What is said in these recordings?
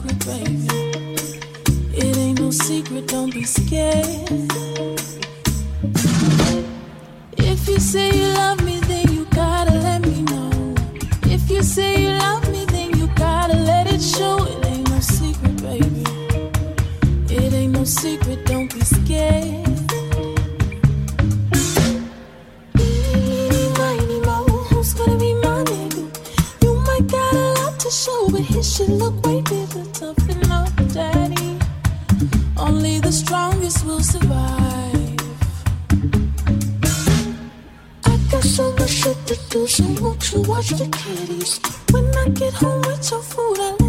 secret, baby. It ain't no secret, don't be scared. If you say you love me, then you gotta let me know. If you say you love me, then you gotta let it show. It ain't no secret, baby. It ain't no secret, don't be scared. Show, but here she look way So won't you the kitties? When I get home, with your food, I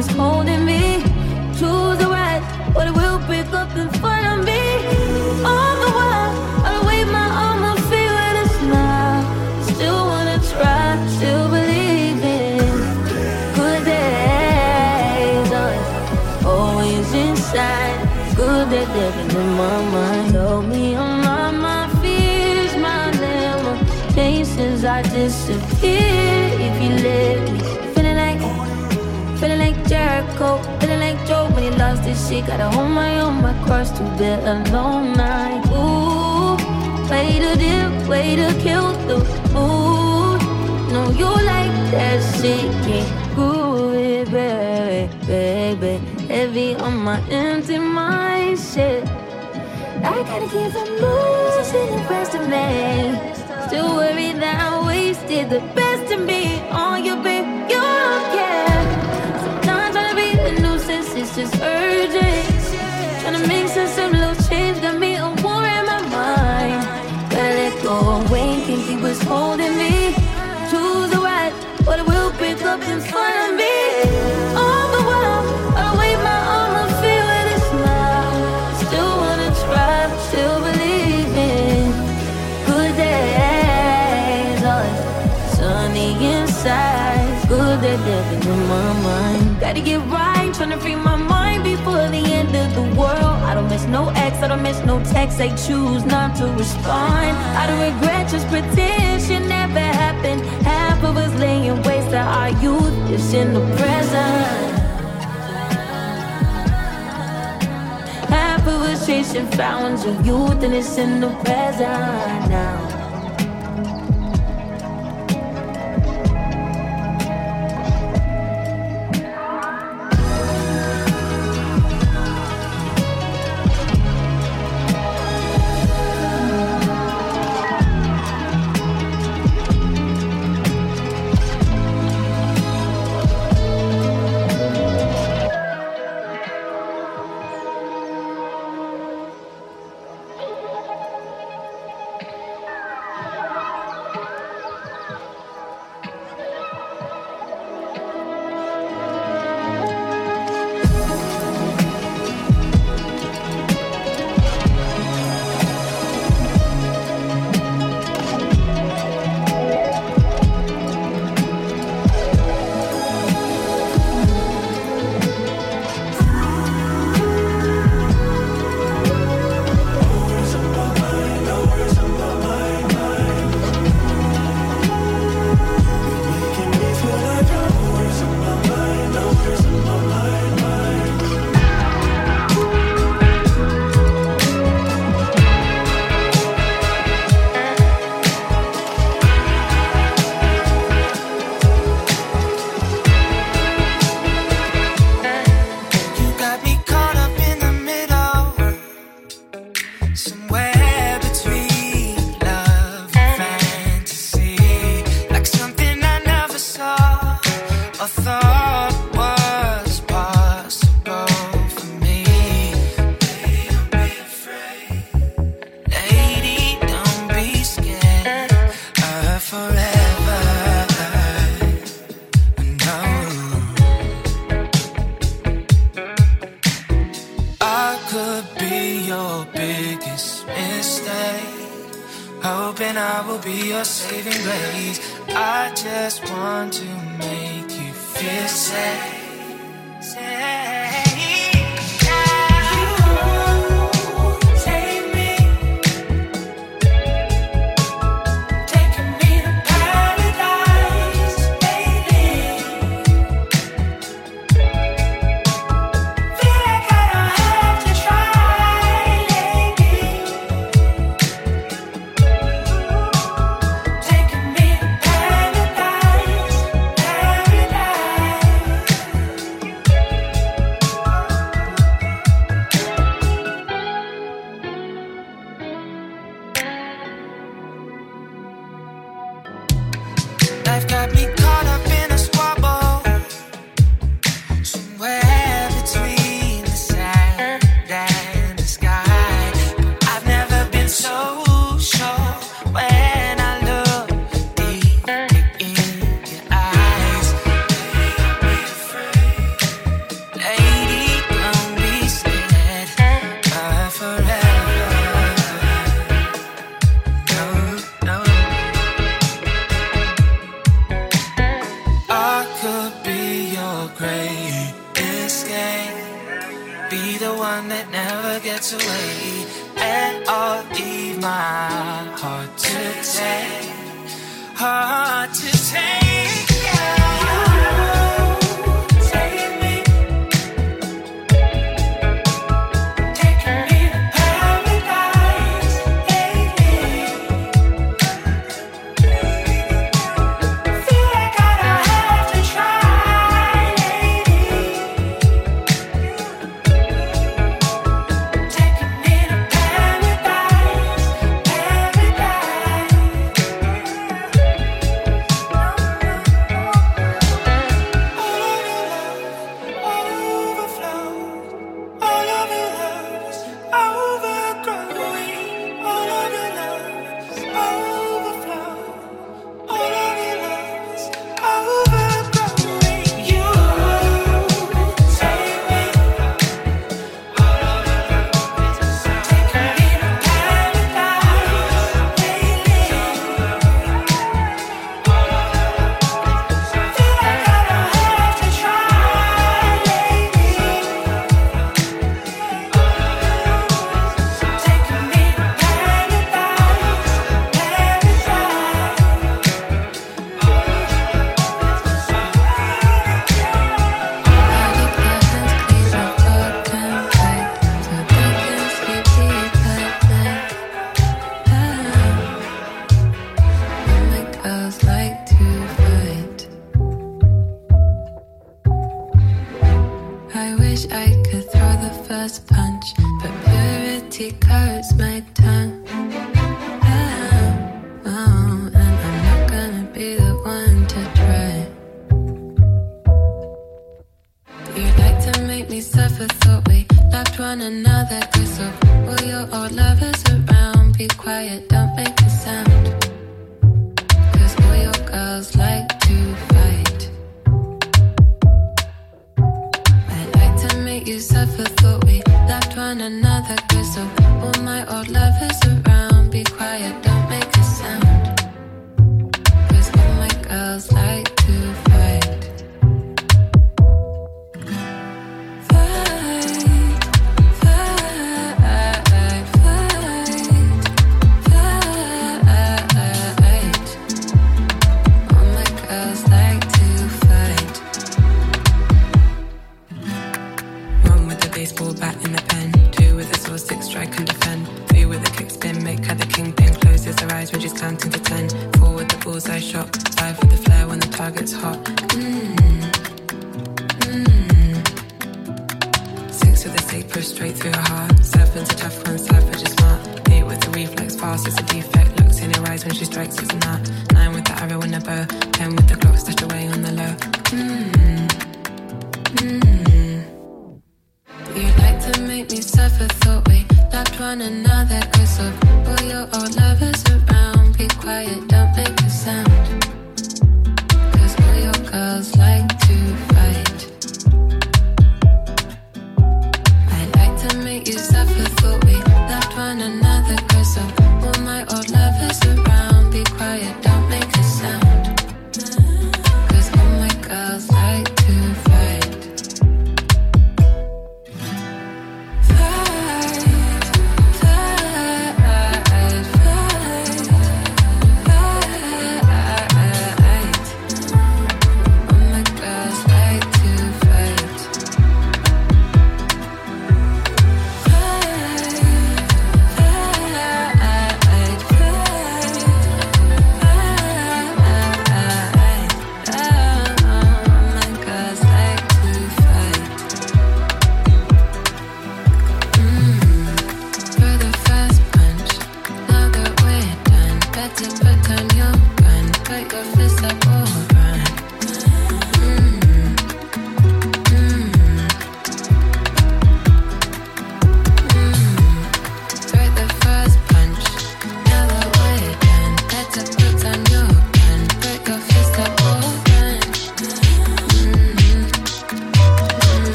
what's holding me. He lost his shit. Gotta hold my own, my cross to bear alone night. Ooh, way to dip, way to kill the mood. No, you like that shit, can't groove it, baby, baby. Heavy on my empty mind, shit. I gotta keep from losing the rest of me. Still worried that I wasted the best just urgent. Trying to make sense Gotta get right, trying to free my mind before the end of the world. I don't miss no ex, I don't miss no text. They choose not to respond. I don't regret, just pretend shit never happened. Half of us laying waste to our youth is in the present. Half of us chasing fountains of youth and it's in the present now. Be your saving grace. I just want to make you feel safe. Safe.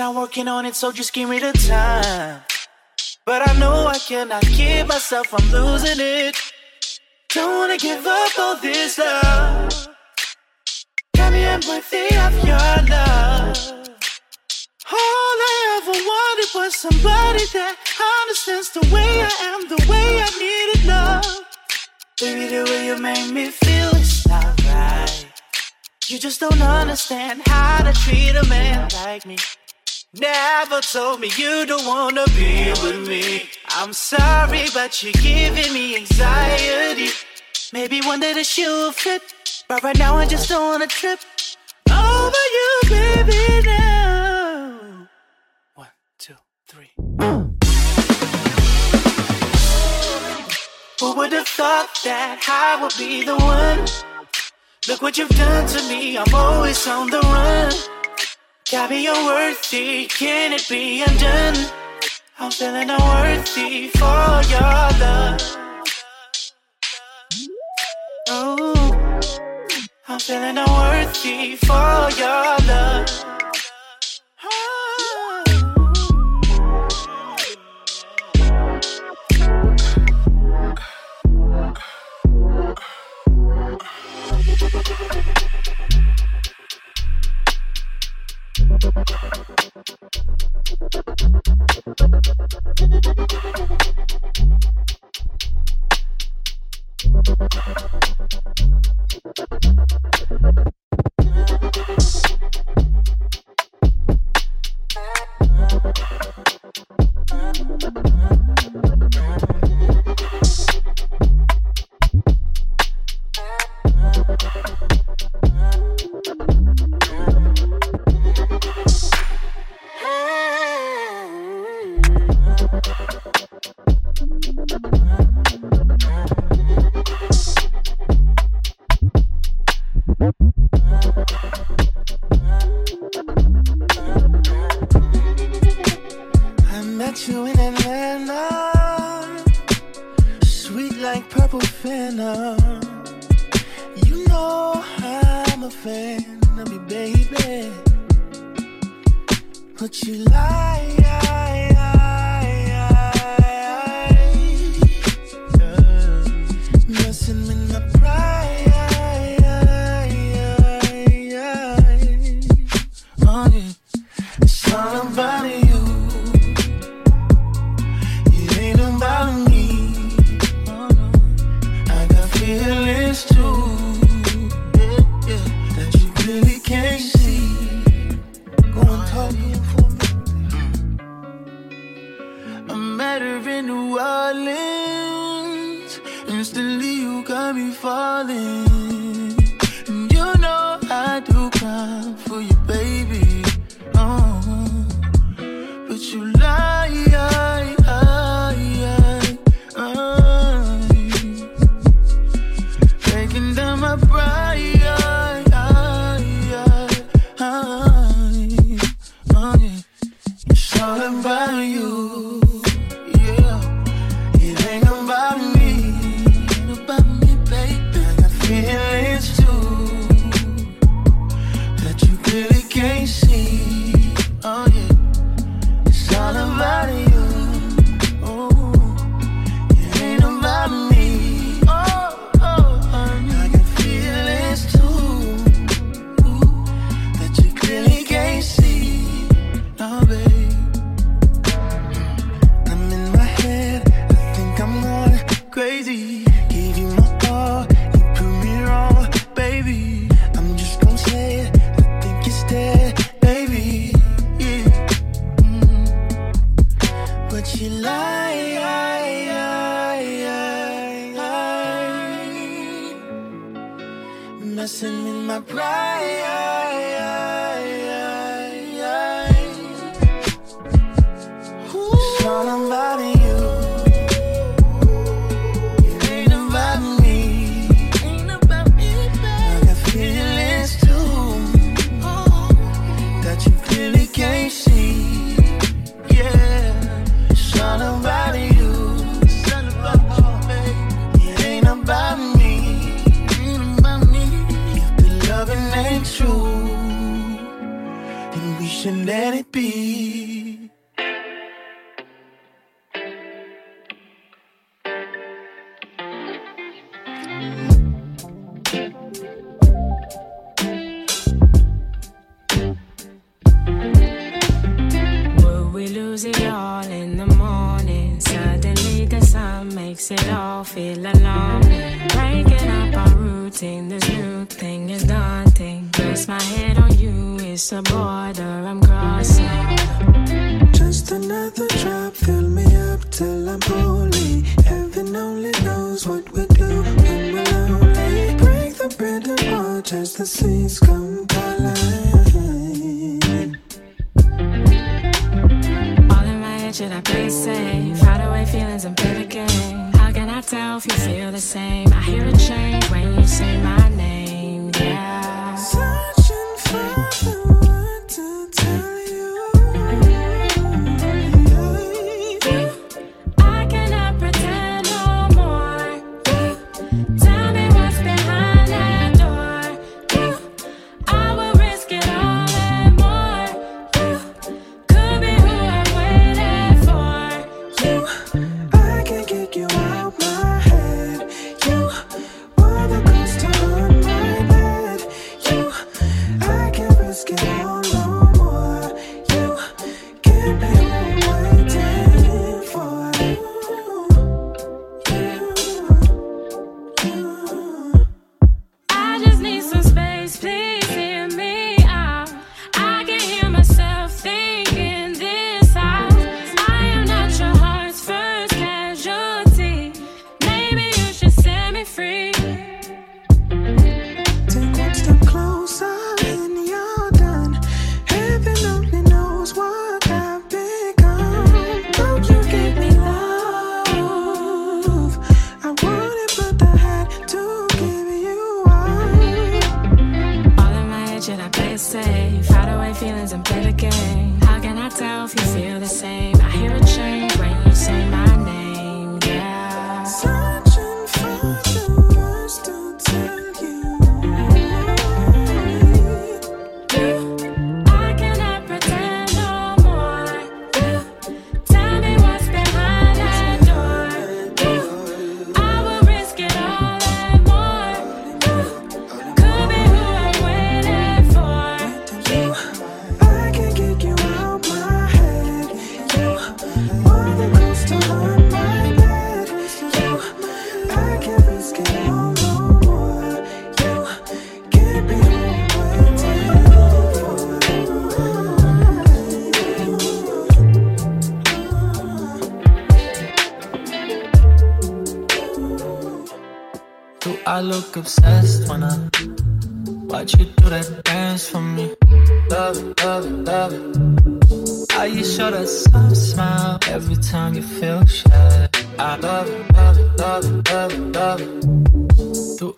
Said I'm working on it, so just give me the time. But I know I cannot keep myself from losing it. Don't wanna give up all this love. Got me empathy of your love. All I ever wanted was somebody that understands the way I am, the way I needed love. Baby, the way you make me feel is not right. You just don't understand how to treat a man like me. Never told me you don't wanna be with me. I'm sorry, but you're giving me anxiety. Maybe one day the shoe will fit, but right now I just don't wanna trip over you, baby. Now, one, two, three. Who would have thought that I would be the one? Look what you've done to me. I'm always on the run. Got me unworthy, can it be undone? I'm feeling unworthy for your love. Oh, I'm feeling unworthy for your love. Met you fan You in Atlanta, sweet like purple Fanta. You know I'm a fan of you, baby. But you lie, some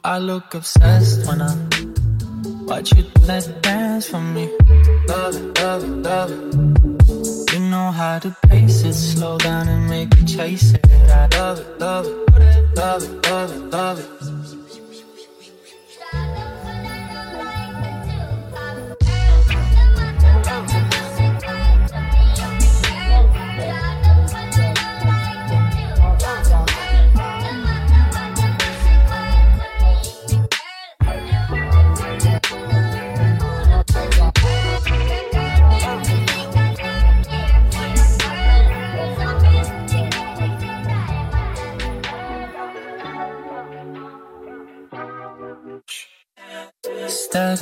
I look obsessed when I watch you let dance for me. Love it, love it, love it. You know how to pace it, slow down and make me chase it. I love it, love it, love it, love it, love it.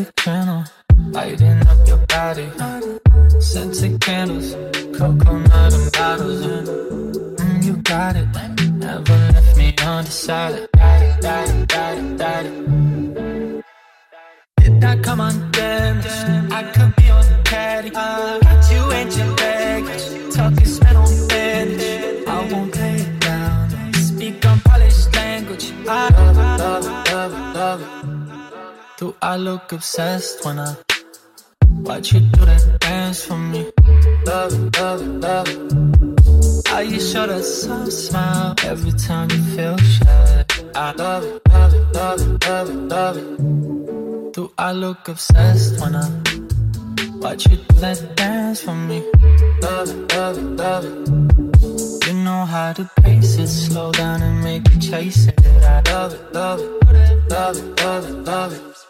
music channel. Lighting up your body. Scented candles, coconut and bottles. Mm, you got it. Never left me undecided. I look obsessed when I watch you do that dance for me. Love it, love it, love it. Are you sure that soft smile every time you feel shy? I love it, love it, love it, love it, love it. Do I look obsessed when I watch you do that dance for me? Love it, love it, love it. You know how to pace it, slow down and make me chase it. I love it, love it, love it, love it, love it. Love it.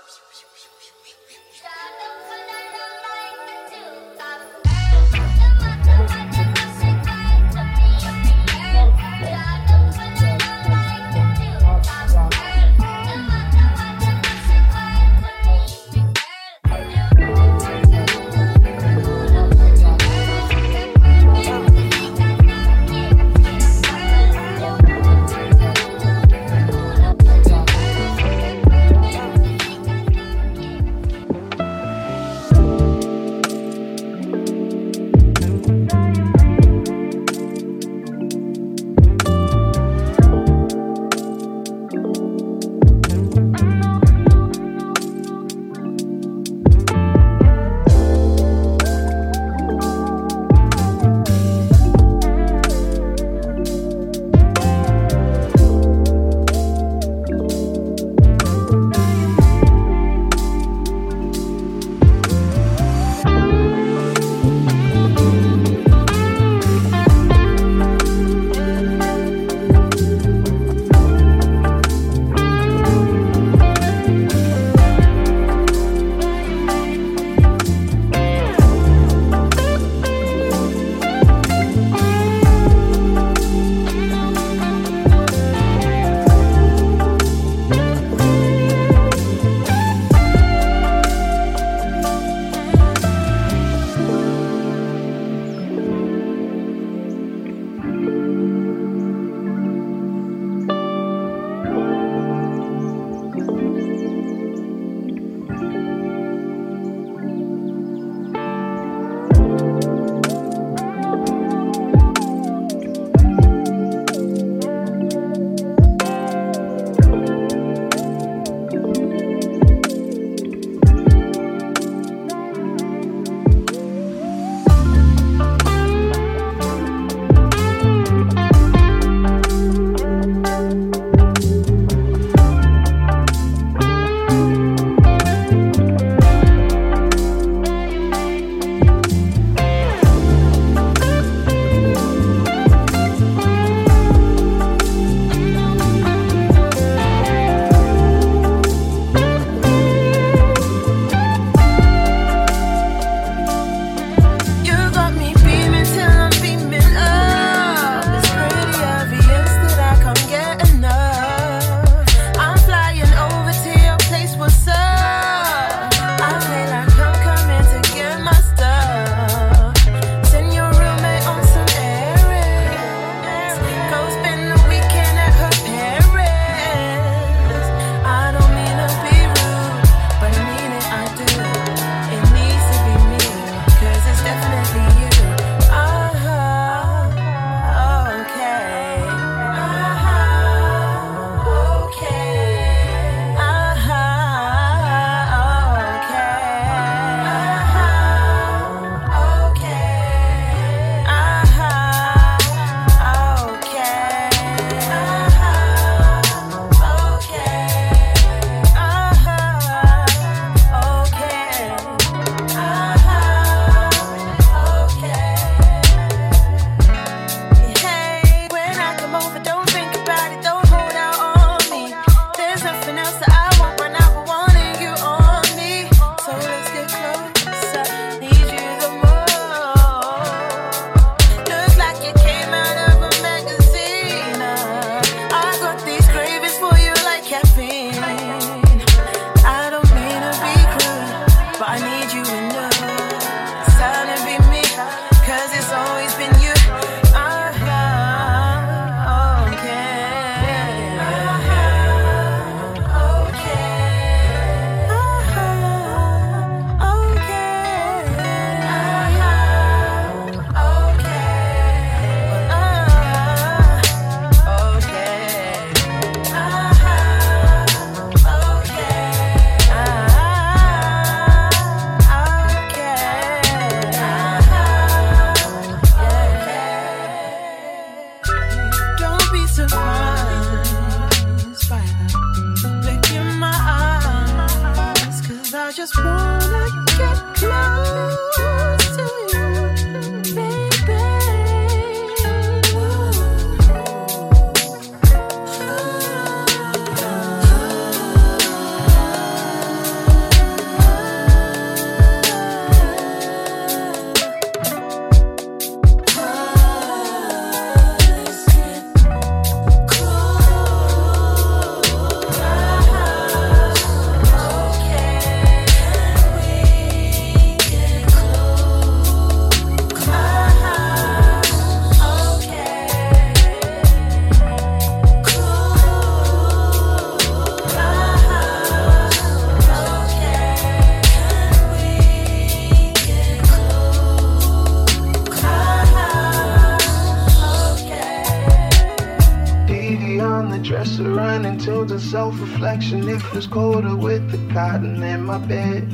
Feels colder with the cotton in my bed.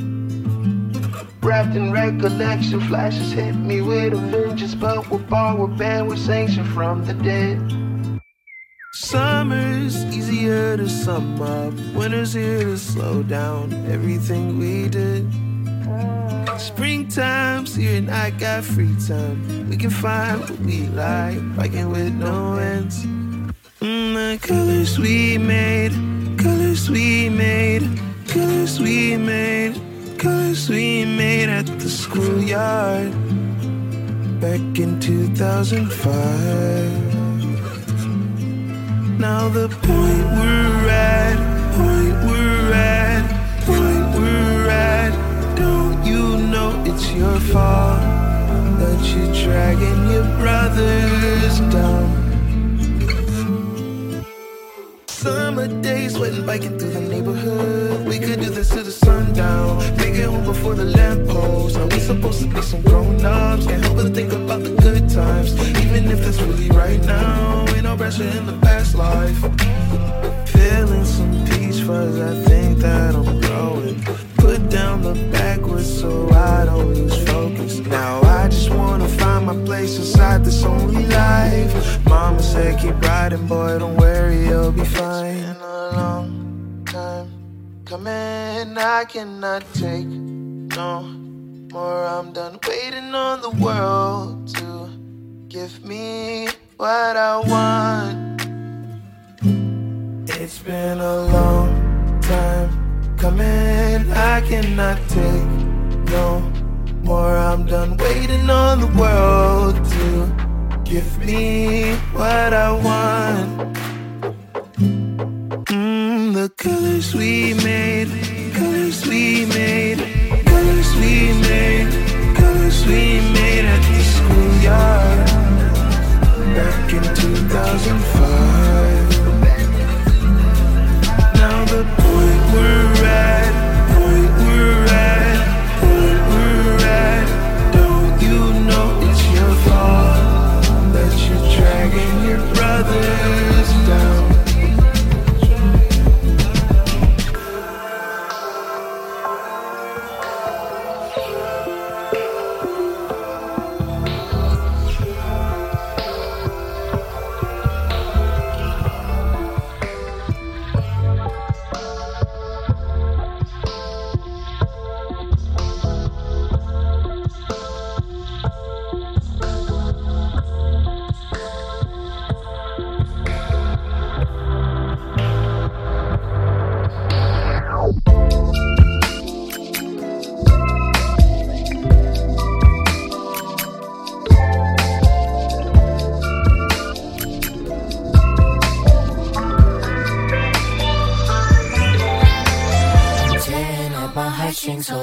Wrapped in recollection, flashes hit me with a vengeance, but we're barred, we're banned, we're sanctioned from the dead. Summer's easier to sum up, winter's here to slow down everything we did. Springtime's here and I got free time. We can find what we like, biking with no ends. Mm, the colors we made, colors we made, colors we made, colors we made at the schoolyard back in 2005. Now the point we're at, point we're at, point we're at. Don't you know it's your fault that you're dragging your brothers down? Summer days, sweating, biking through the neighborhood. We could do this till the sundown. Make it home before the lamppost. Now we supposed to be some grown ups. Can't help but think about the good times, even if it's really right now. Ain't no pressure in the past life. Feeling some peace fuzz, I think that I'm growing. Put down the backwards so I don't lose focus. Now I just wanna find my place inside this only life. Mama said keep riding, boy, don't worry, you'll be fine. It's Been a long time coming, I cannot take no more. I'm done waiting on the world to give me what I want. It's been a long time coming, I cannot take no more. I'm done waiting on the world to give me what I want. Mm, the colors we made, colors we made, colors we made, colors we made at the schoolyard back in 2005.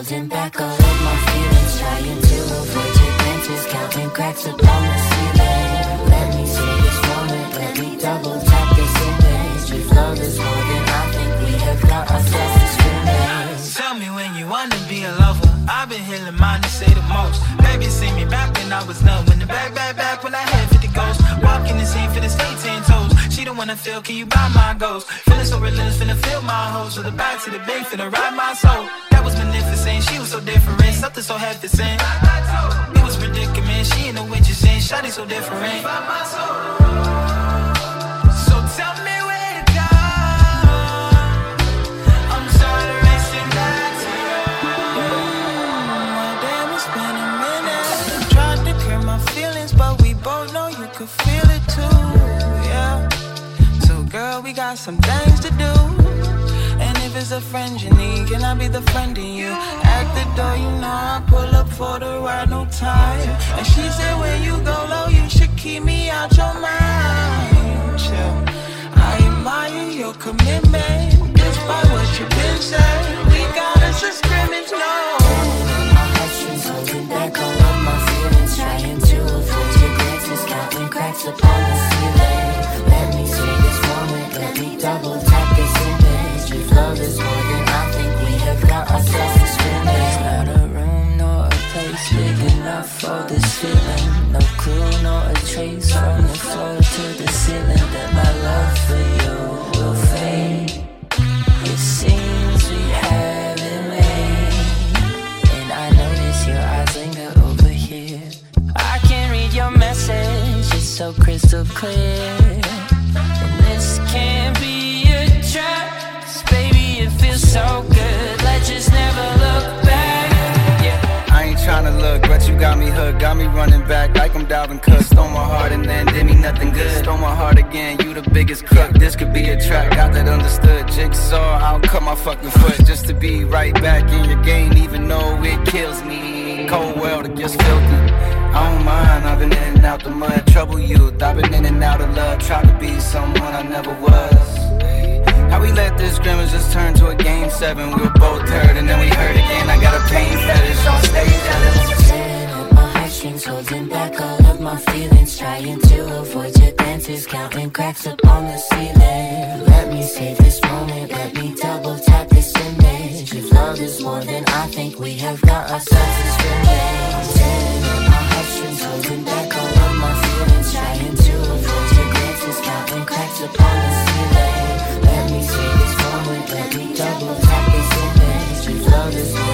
Holding back all of my feelings. Trying to avoid your glances, counting cracks upon the ceiling. Let me see this moment, let me double tap this image. We flow this more than I think we have got ourselves to scrimmage. Tell me when you wanna be a lover. I've been healing mine to say the most. Baby, see me back when I was numb. When the back, back, back, when I had 50 ghosts. Walking the scene, for the stay 10 toes. She don't wanna feel, can you buy my ghost? My hoes. With the back to the bank, finna ride my soul. That was magnificent, she was so different. Something so half the same. It was predicament, she ain't know what you're. Shawty so different. My feelings, but we both know you could feel it too. Yeah. So, girl, we got some things to if it's a friend you need, can I be the friend in you? At the door, you know I pull up for the ride, no time. And she said, when you go low, you should keep me out your mind. Chill. I admire your commitment, despite what you've been saying. We got us a scrimmage, no. My heartstrings holding back all of my feelings. Trying to avoid your glances, counting cracks upon the ceiling. Let me see this moment, let me double feeling. No clue, not a trace from the floor to the ceiling that my love for you will fade. It seems we haven't made, and I notice your eyes linger over here. I can read your message, it's so crystal clear. And this can't be a trap, baby. It feels so good. Let's just never look back. Yeah, I ain't trying to look retro got me hooked, got me running back like I'm Dalvin Cook. Stole my heart and then did me nothing good. Stole my heart again, you the biggest crook. This could be a trap, got that understood. Jigsaw, I'll cut my fucking foot just to be right back in your game, even though it kills me. Cold world, it gets filthy. I don't mind, I've been in and out the mud, trouble youth. I've been in and out of love, try to be someone I never was. How we let this scrimmage just turn to a game seven? We were both hurt and then we hurt again. I got a pain fetish on stage. Heartstrings, holding back all of my feelings. Trying to avoid your glances, counting cracks up on the ceiling. Let me save this moment, let me double tap this image. If love is more than I think, we have got ourselves a scrimmage. I'm holding back all of my feelings. Trying to avoid your glances, counting cracks up the ceiling. Let me save this moment, let me double tap this image. If love is more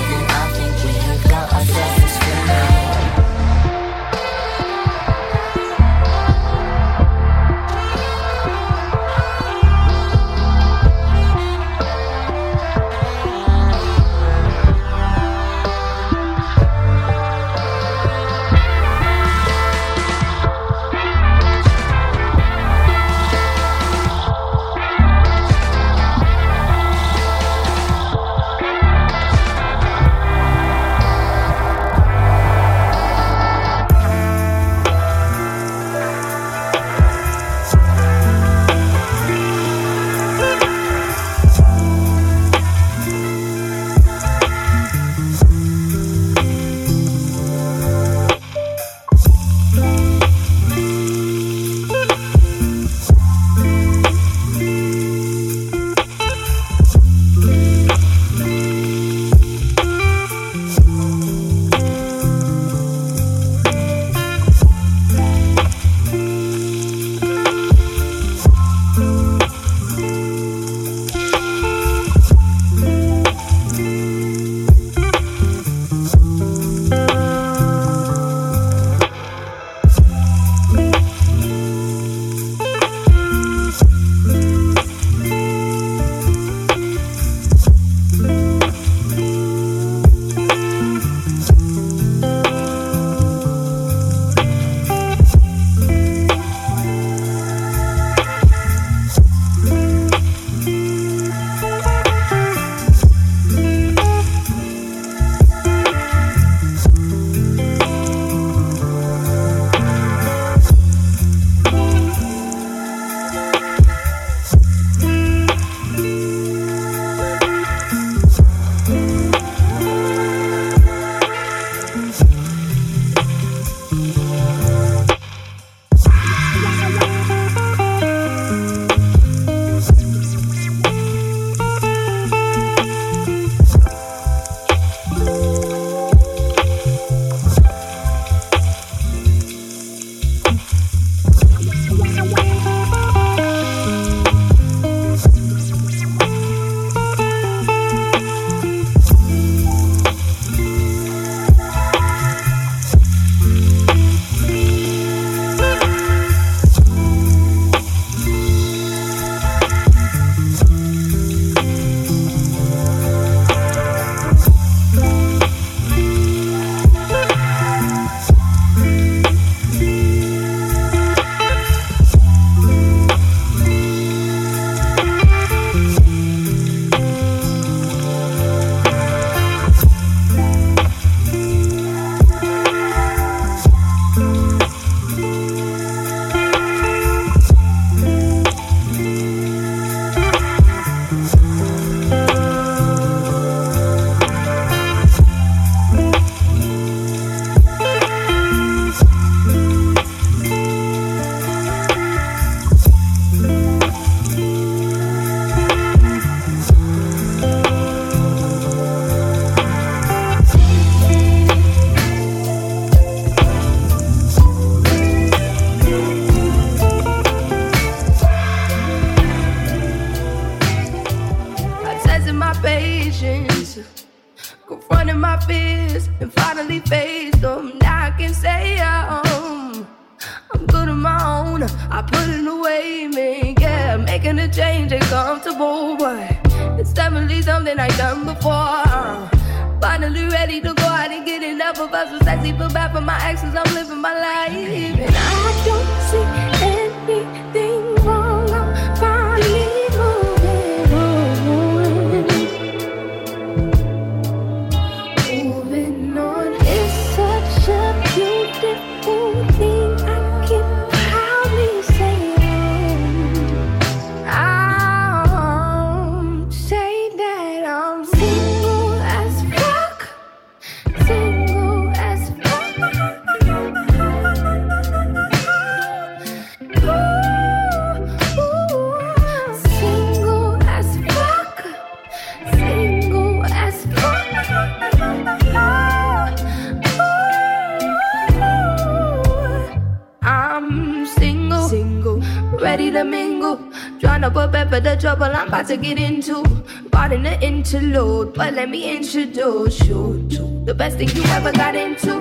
interlude. But let me introduce you to the best thing you ever got into.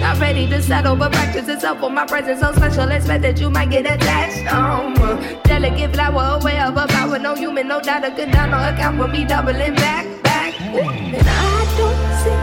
Not ready to settle, but practice itself for my presence so special. Expect that you might get attached. Um, delicate flower, aware of a power. No human, no doubt, a good down, no account for me doubling back, back. And I don't see.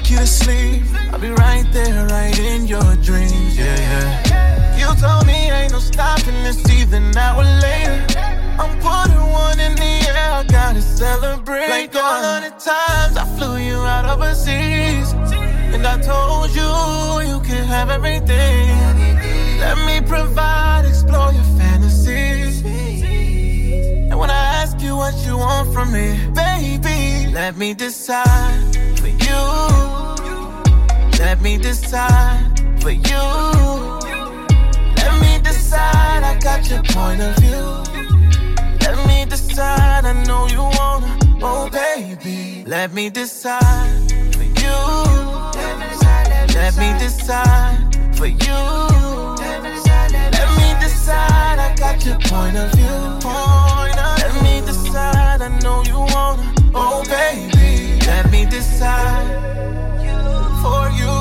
Fuck you to sleep. I'll be right there, right in your dreams, yeah, yeah. You told me ain't no stopping this now or later. I'm putting one in the air, I gotta celebrate. Like all of the times I flew you out overseas. And I told you you can have everything. Let me provide, explore your what you want from me, baby, let me decide for you. Let me decide for you. Let me decide, I got your point of view. Let me decide, I know you wanna, oh baby. Let me decide for you. Let me decide for you. Let me decide, I got your point of view. Let me decide, I know you wanna, oh baby. Let me decide for you.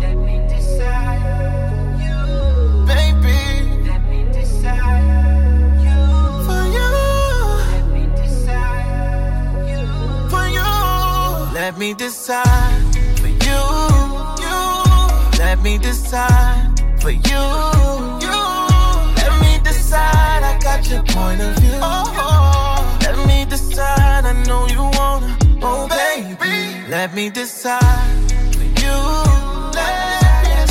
Let me decide you, baby. Let me decide you for you. Let me decide you for you. Let me decide for you. You. Let me decide for you. Got your point of view. Oh, let me decide. I know you wanna. Oh, baby. Let me decide for you.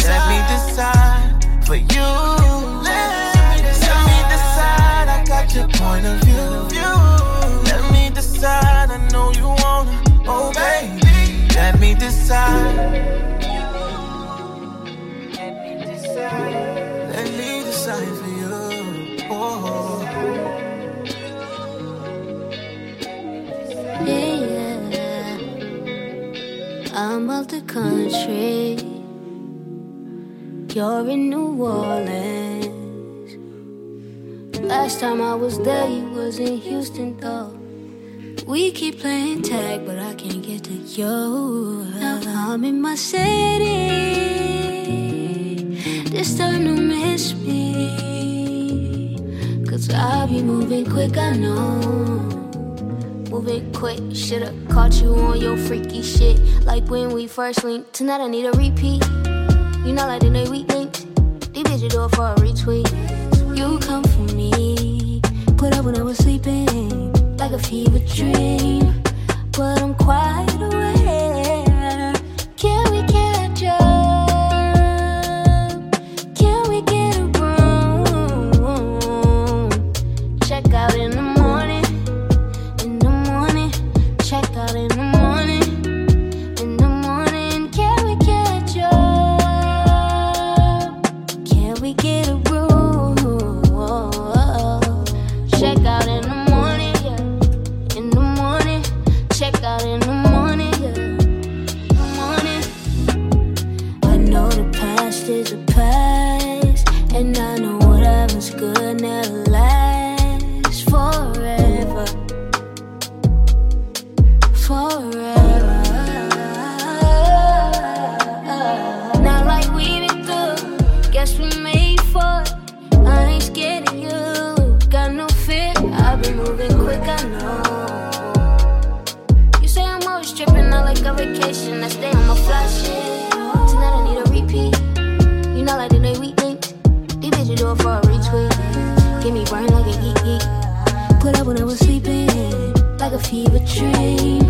Let me decide for you. Let me decide. I got your point of view. Let me decide. I know you wanna. Oh, baby. Let me decide. Let me decide for you. Oh. I'm out the country. You're in New Orleans. Last time I was there, you was in Houston, though. We keep playing tag, but I can't get to you. Now I'm in my city. This time don't miss me. Cause I'll be moving quick, I know. Moving quick, should've caught you on your freaky shit. Like when we first linked. Tonight I need a repeat. You know, like the day we linked. These bitches do it for a retweet. You come for me. Put up when I was sleeping. Like a fever dream. But I'm quite aware. Like a fever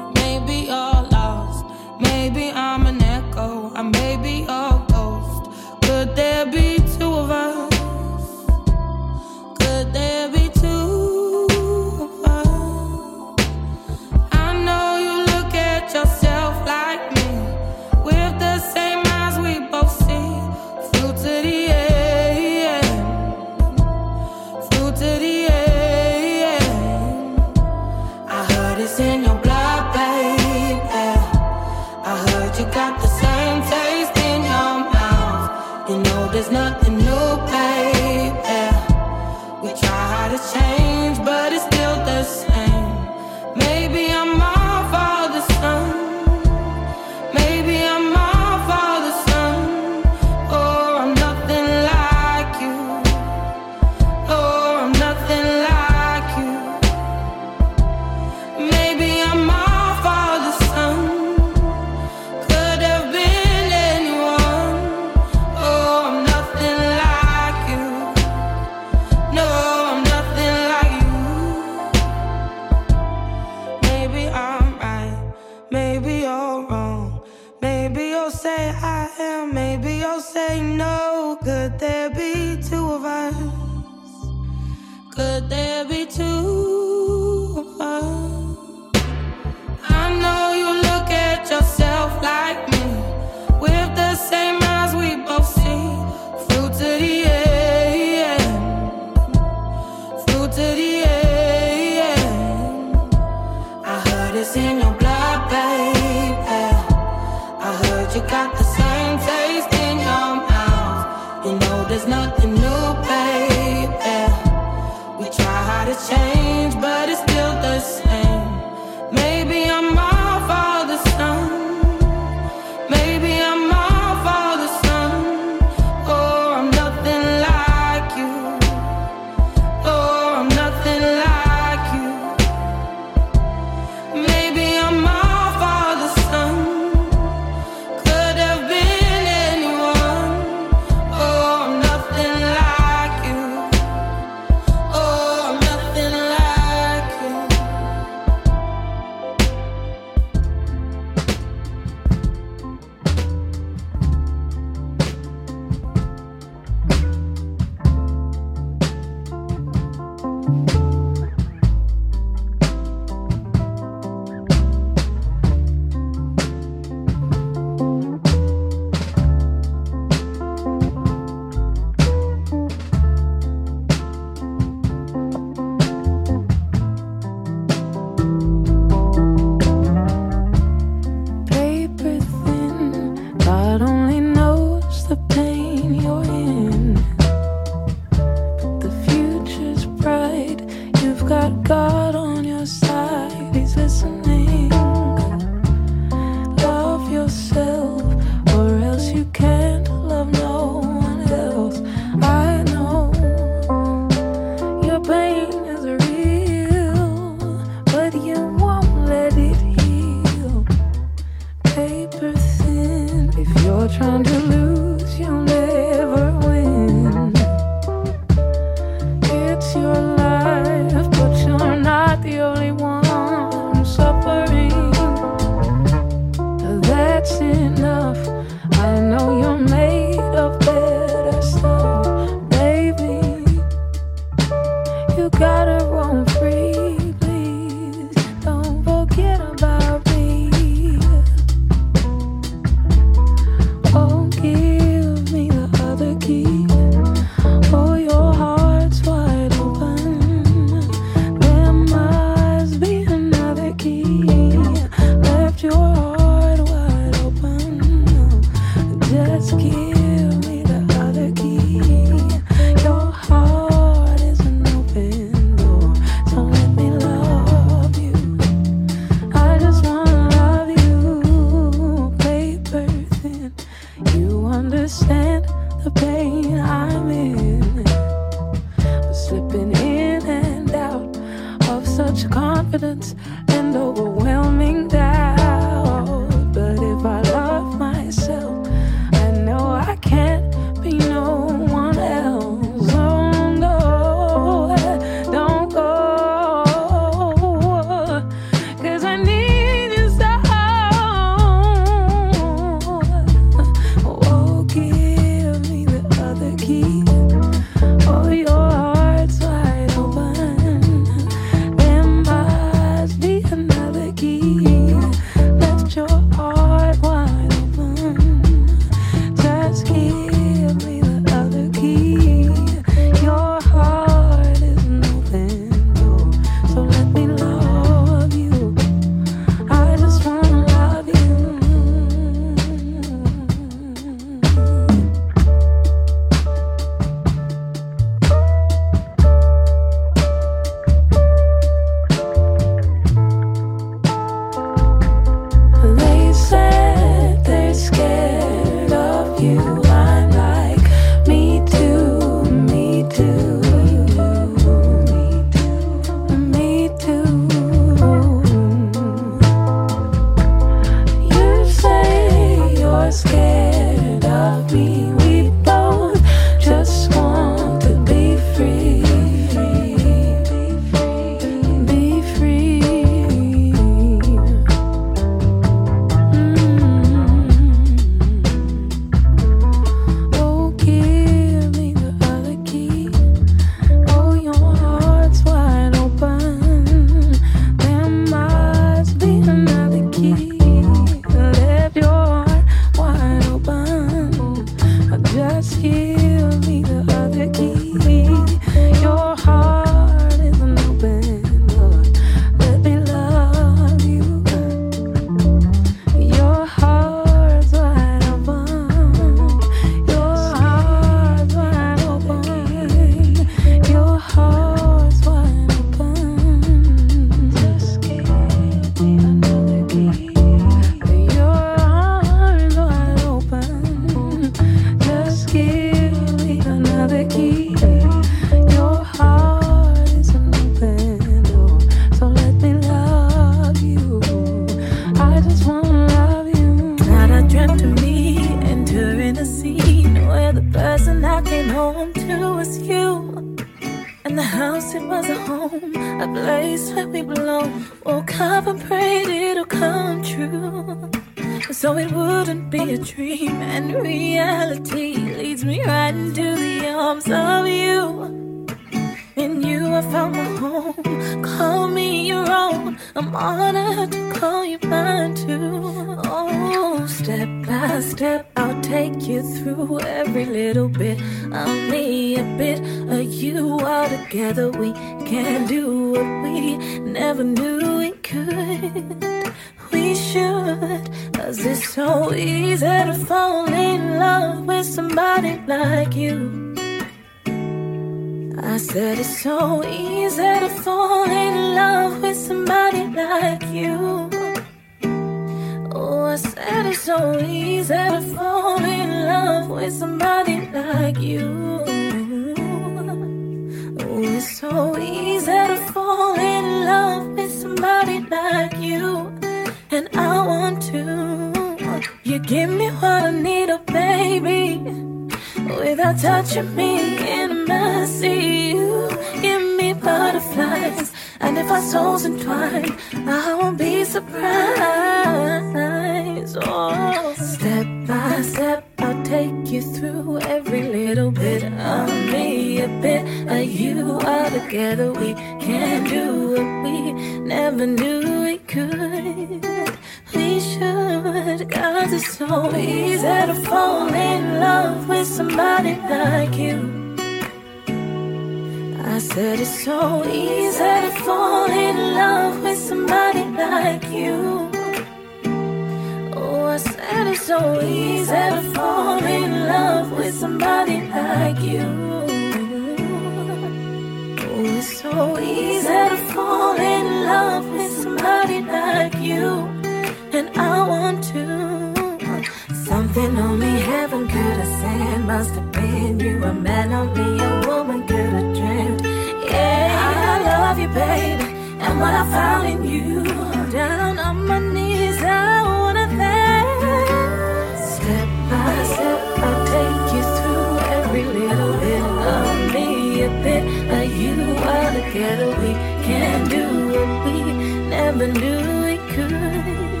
could.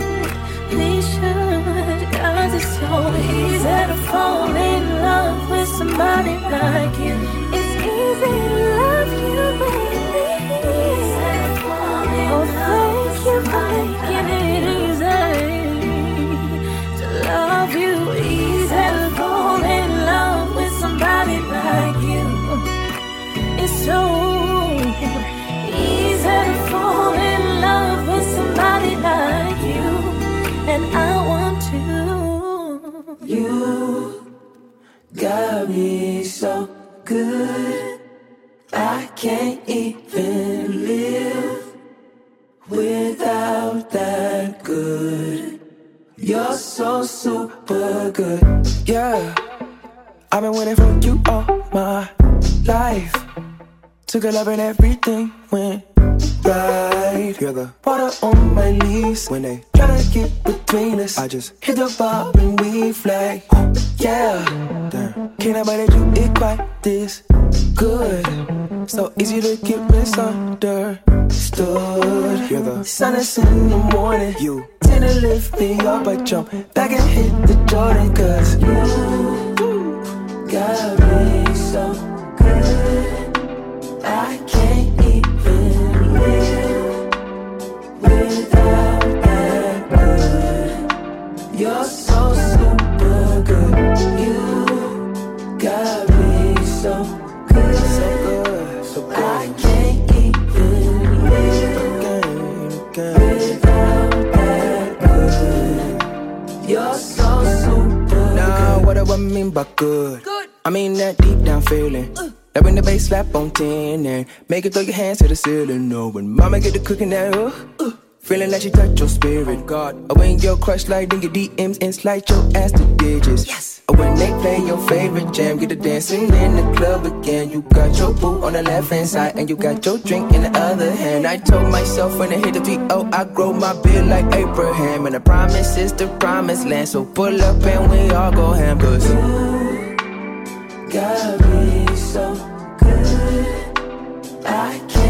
We should, cause it's so easy to fall in love with somebody like you. It's easy to love you, so good. I can't even live without that good. You're so super good. Yeah, I've been waiting for you all my life. Took a love and everything went right. You're the water on my knees when they try to get between us. I just hit the bar and we fly. Oh, yeah, damn. Can't nobody do it quite this good. So easy to get misunderstood. You're the sun that's in the morning. You tend to lift me up. I jump back and hit the Jordan. Cause you got me so good. I You're so super good. You got me so good. So good, so good. I can't even live without that good. You're so super Now, what do I mean by good? I mean that deep down feeling. That when the bass slap on 10 and make it throw your hands to the ceiling. No, when mama get the cooking that, uh, uh, feeling like she touch your spirit. God, or when your crush like then your DMs and slide your ass to digits. Yes. Or when they play your favorite jam, get the dancing in the club again. You got your boo on the left hand side and you got your drink in the other hand. I told myself when I hit the beat, oh, I grow my beard like Abraham. And the promise is the promised land. So pull up and we all go ham, cause got me so good. I can't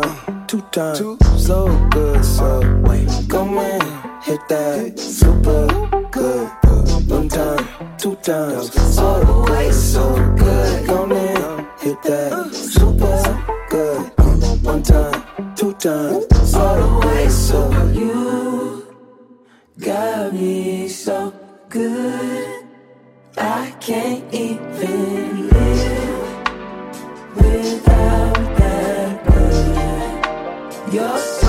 time, two so good, so wait. Come man, hit that super good. One time, two times, so good, so good. Come now, hit that super good. One time, two times, all the way, so you got me so good. I can't even You're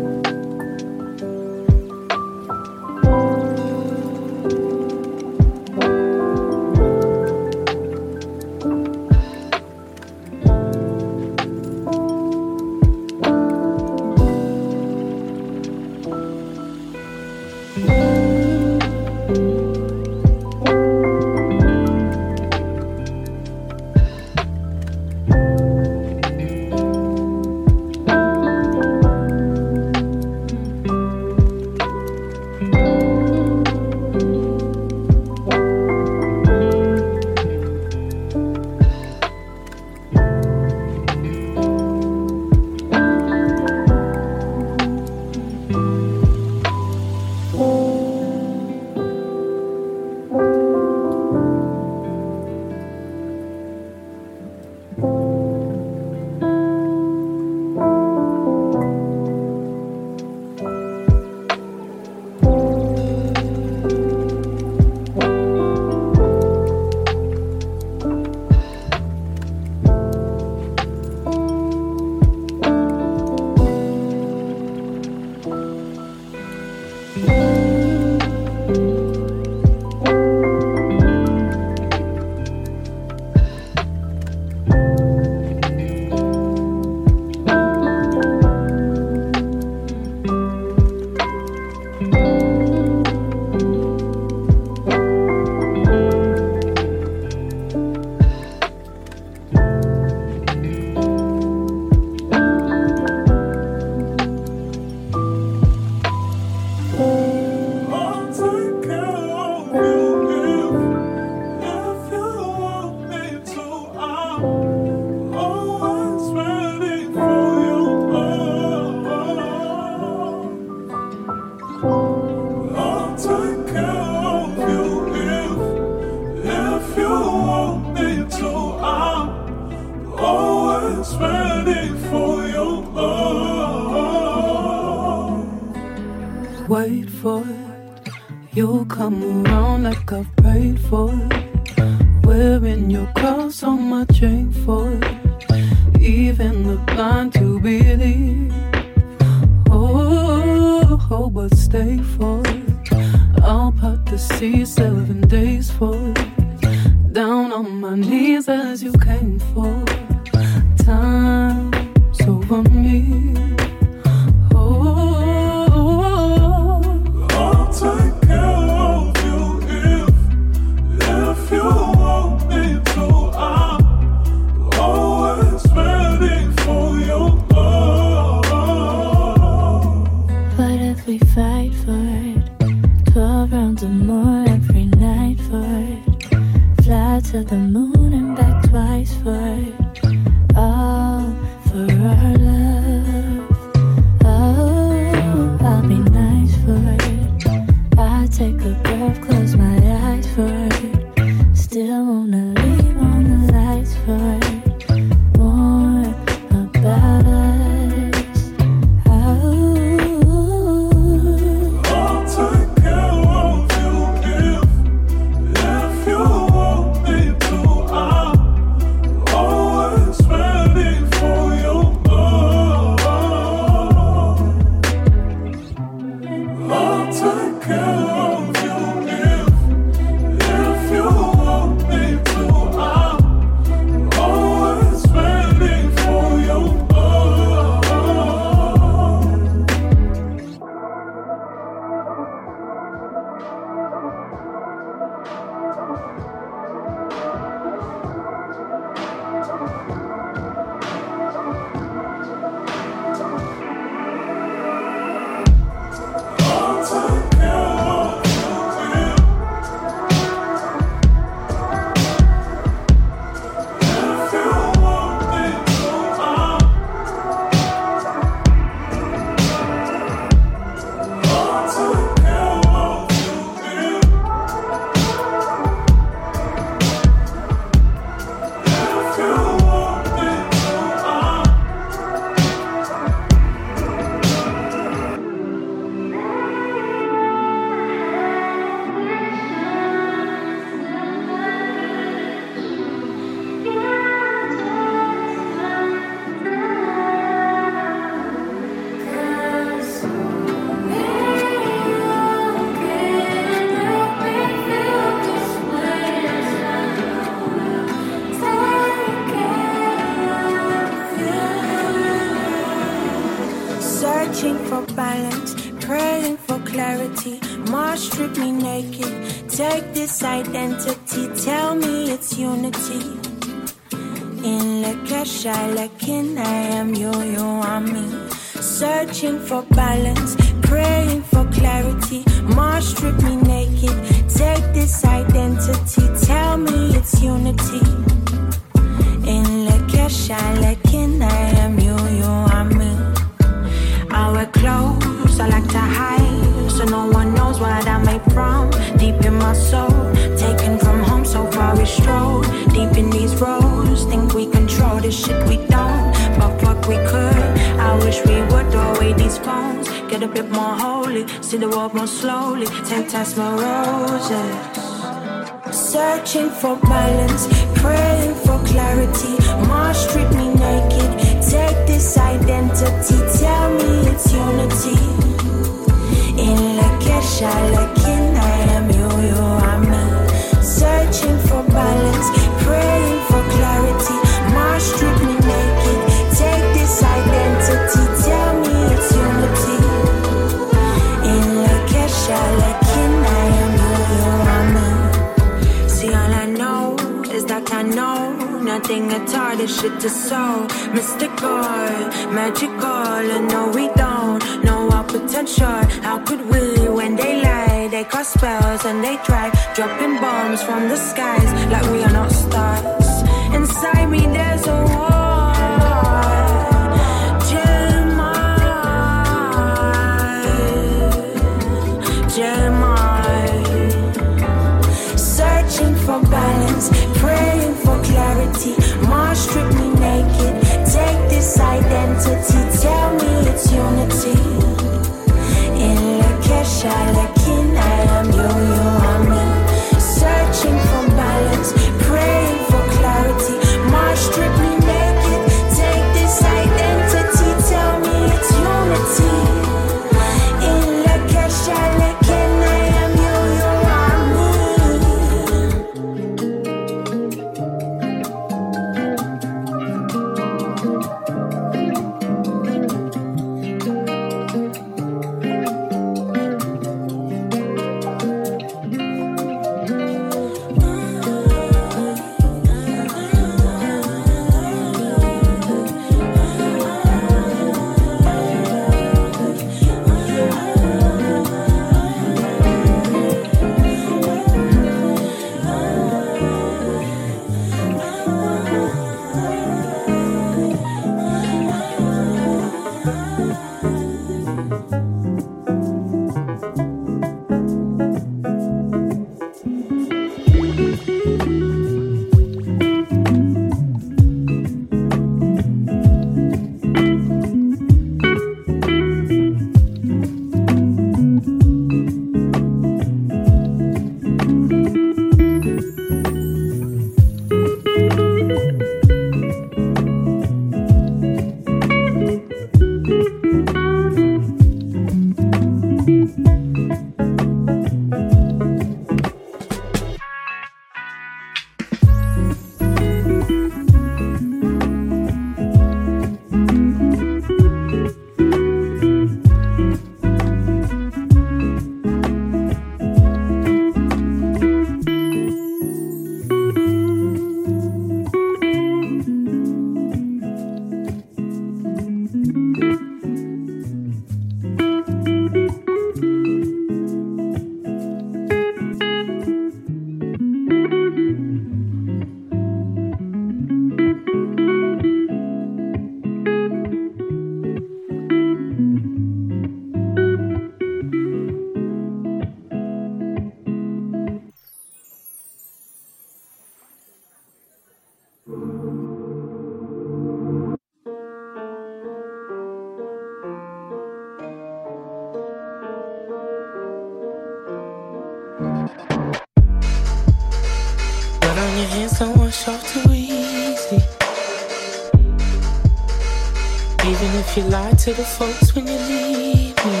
to the folks when you need me.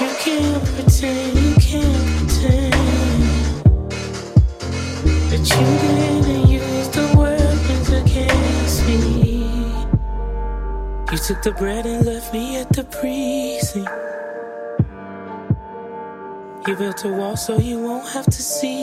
You can't pretend, you can't pretend that you didn't use the weapons against me. You took the bread and left me at the precinct. You built a wall so you won't have to see.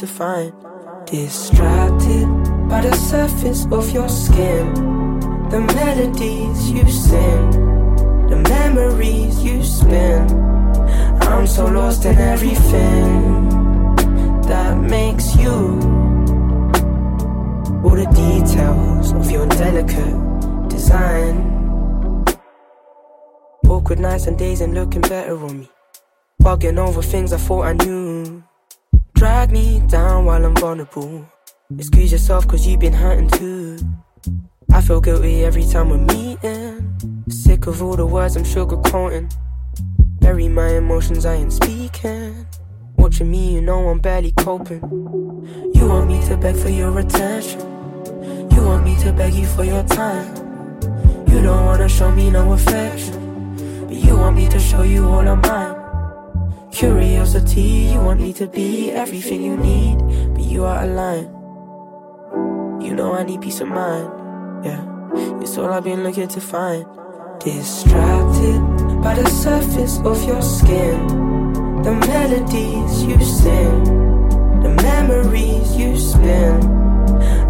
to find. Distracted by the surface of your skin, the melodies you sing, the memories you spin. I'm so lost in everything that makes you. All the details of your delicate design. Awkward nights and days and looking better on me. Bugging over things I thought I knew. Drag me down while I'm vulnerable. Excuse yourself cause you've been hurting too. I feel guilty every time we're meeting. Sick of all the words I'm sugarcoating. Bury my emotions, I ain't speaking. Watching me, you know I'm barely coping. You want me to beg for your attention. You want me to beg you for your time. You don't wanna show me no affection. But you want me to show you all of mine. Curiosity, you want me to be everything you need, but you are a line. You know I need peace of mind, yeah. It's all I've been looking to find. Distracted by the surface of your skin, the melodies you sing, the memories you spin.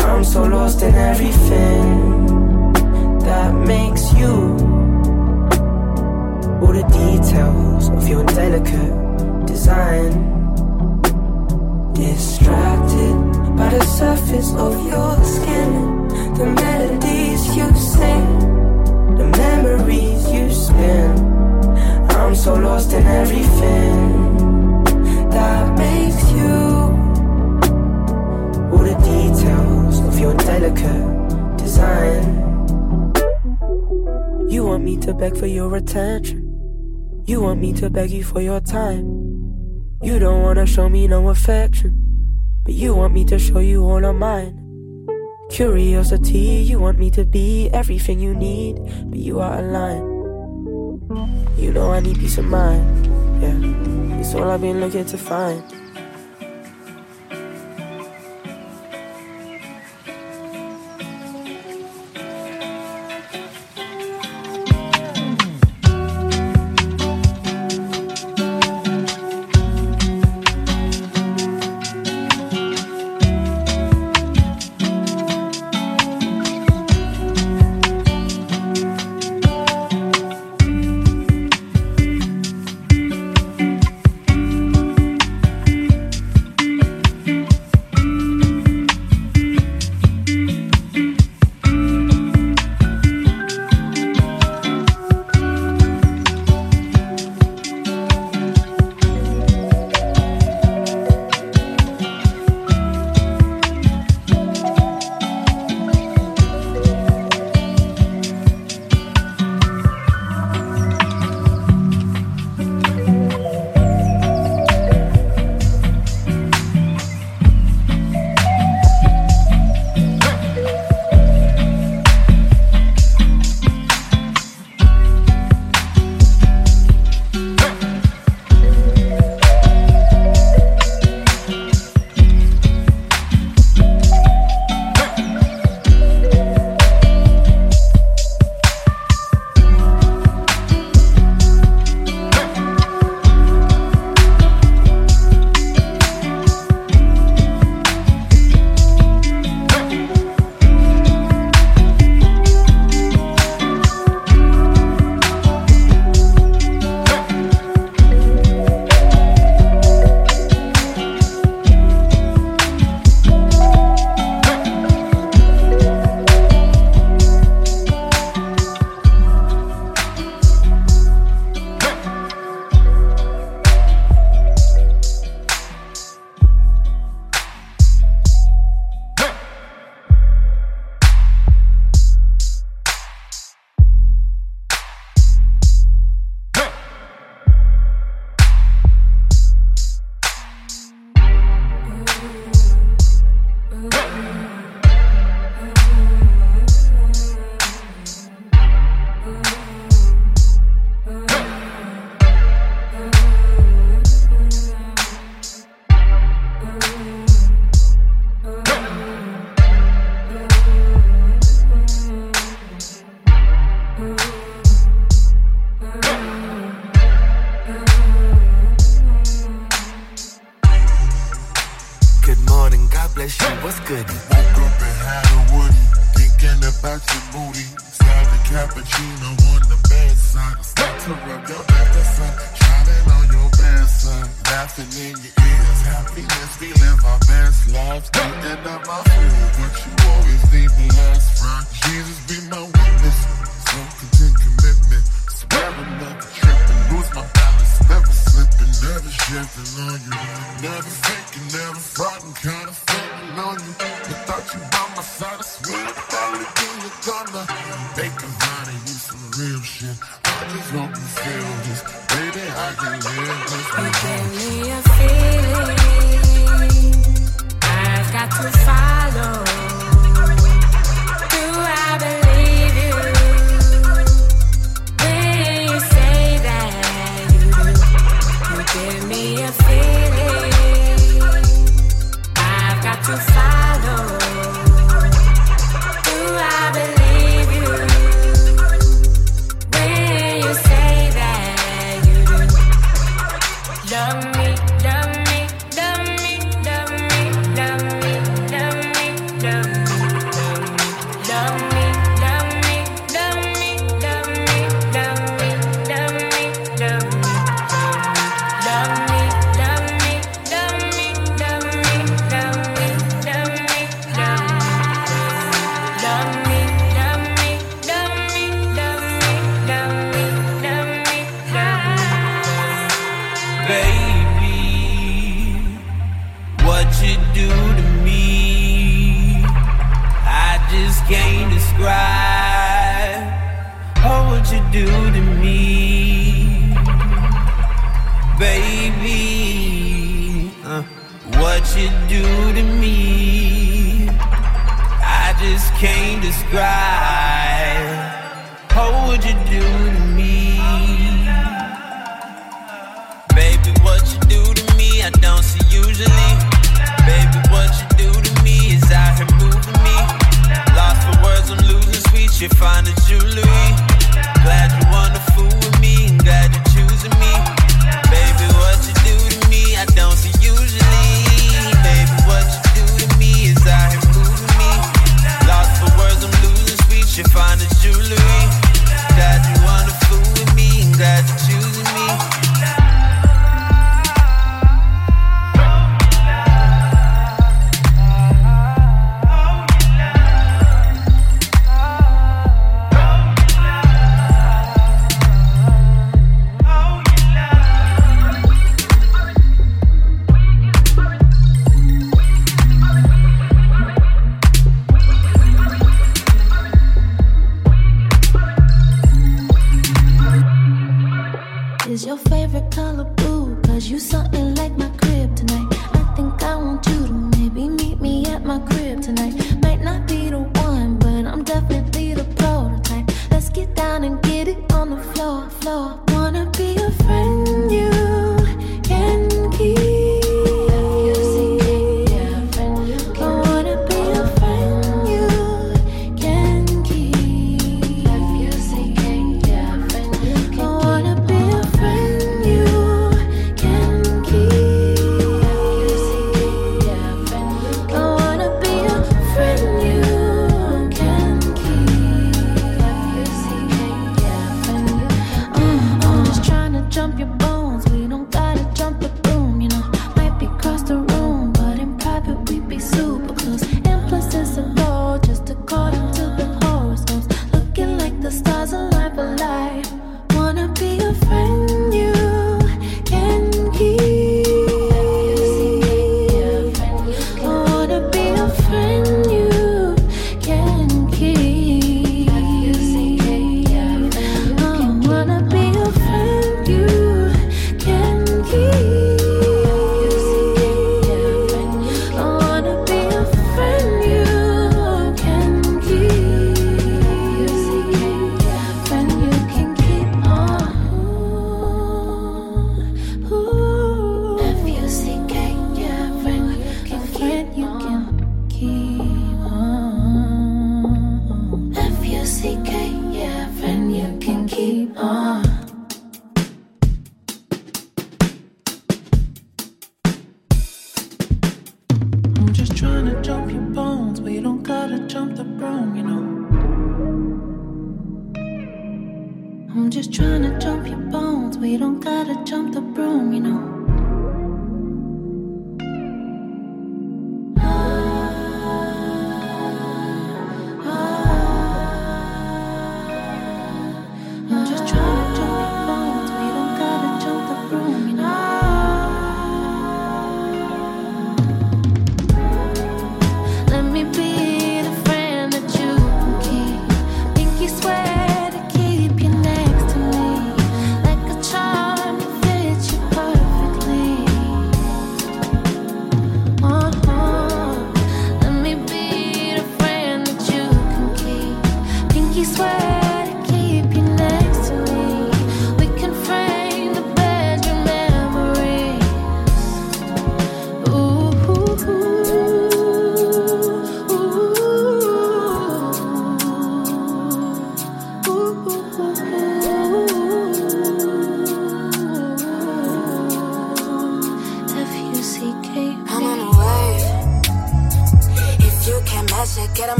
I'm so lost in everything that makes you all the details of your delicate design. Distracted by the surface of your skin, the melodies you sing, the memories you spin. I'm so lost in everything that makes you. All the details of your delicate design. You want me to beg for your attention. You want me to beg you for your time. You don't wanna show me no affection, but you want me to show you all of mine. Curiosity, you want me to be everything you need, but you are aligned. You know I need peace of mind, yeah. It's all I've been looking to find.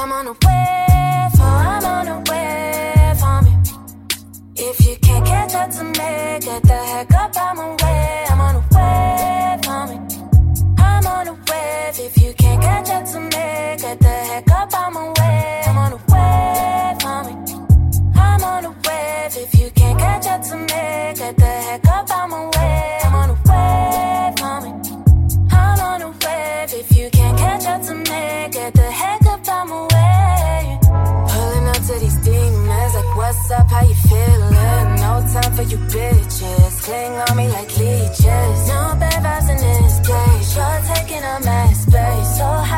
I'm on a wave, oh, I'm on a wave, homie. If you can't catch up to me, get the heck up out my way. for you bitches. Cling on me like leeches. No bad vibes in this place. You're taking a mess, babe. So high.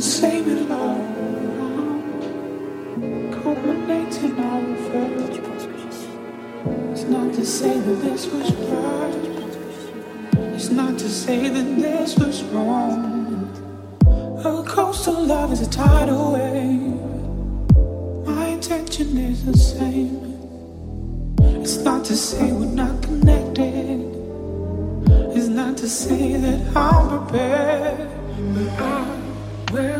and save it all. Culminating over. It's not to say that this was right. It's not to say that this was wrong. A coastal love is a tidal wave. My intention is the same. It's not to say we're not connected. It's not to say that I'm prepared. Where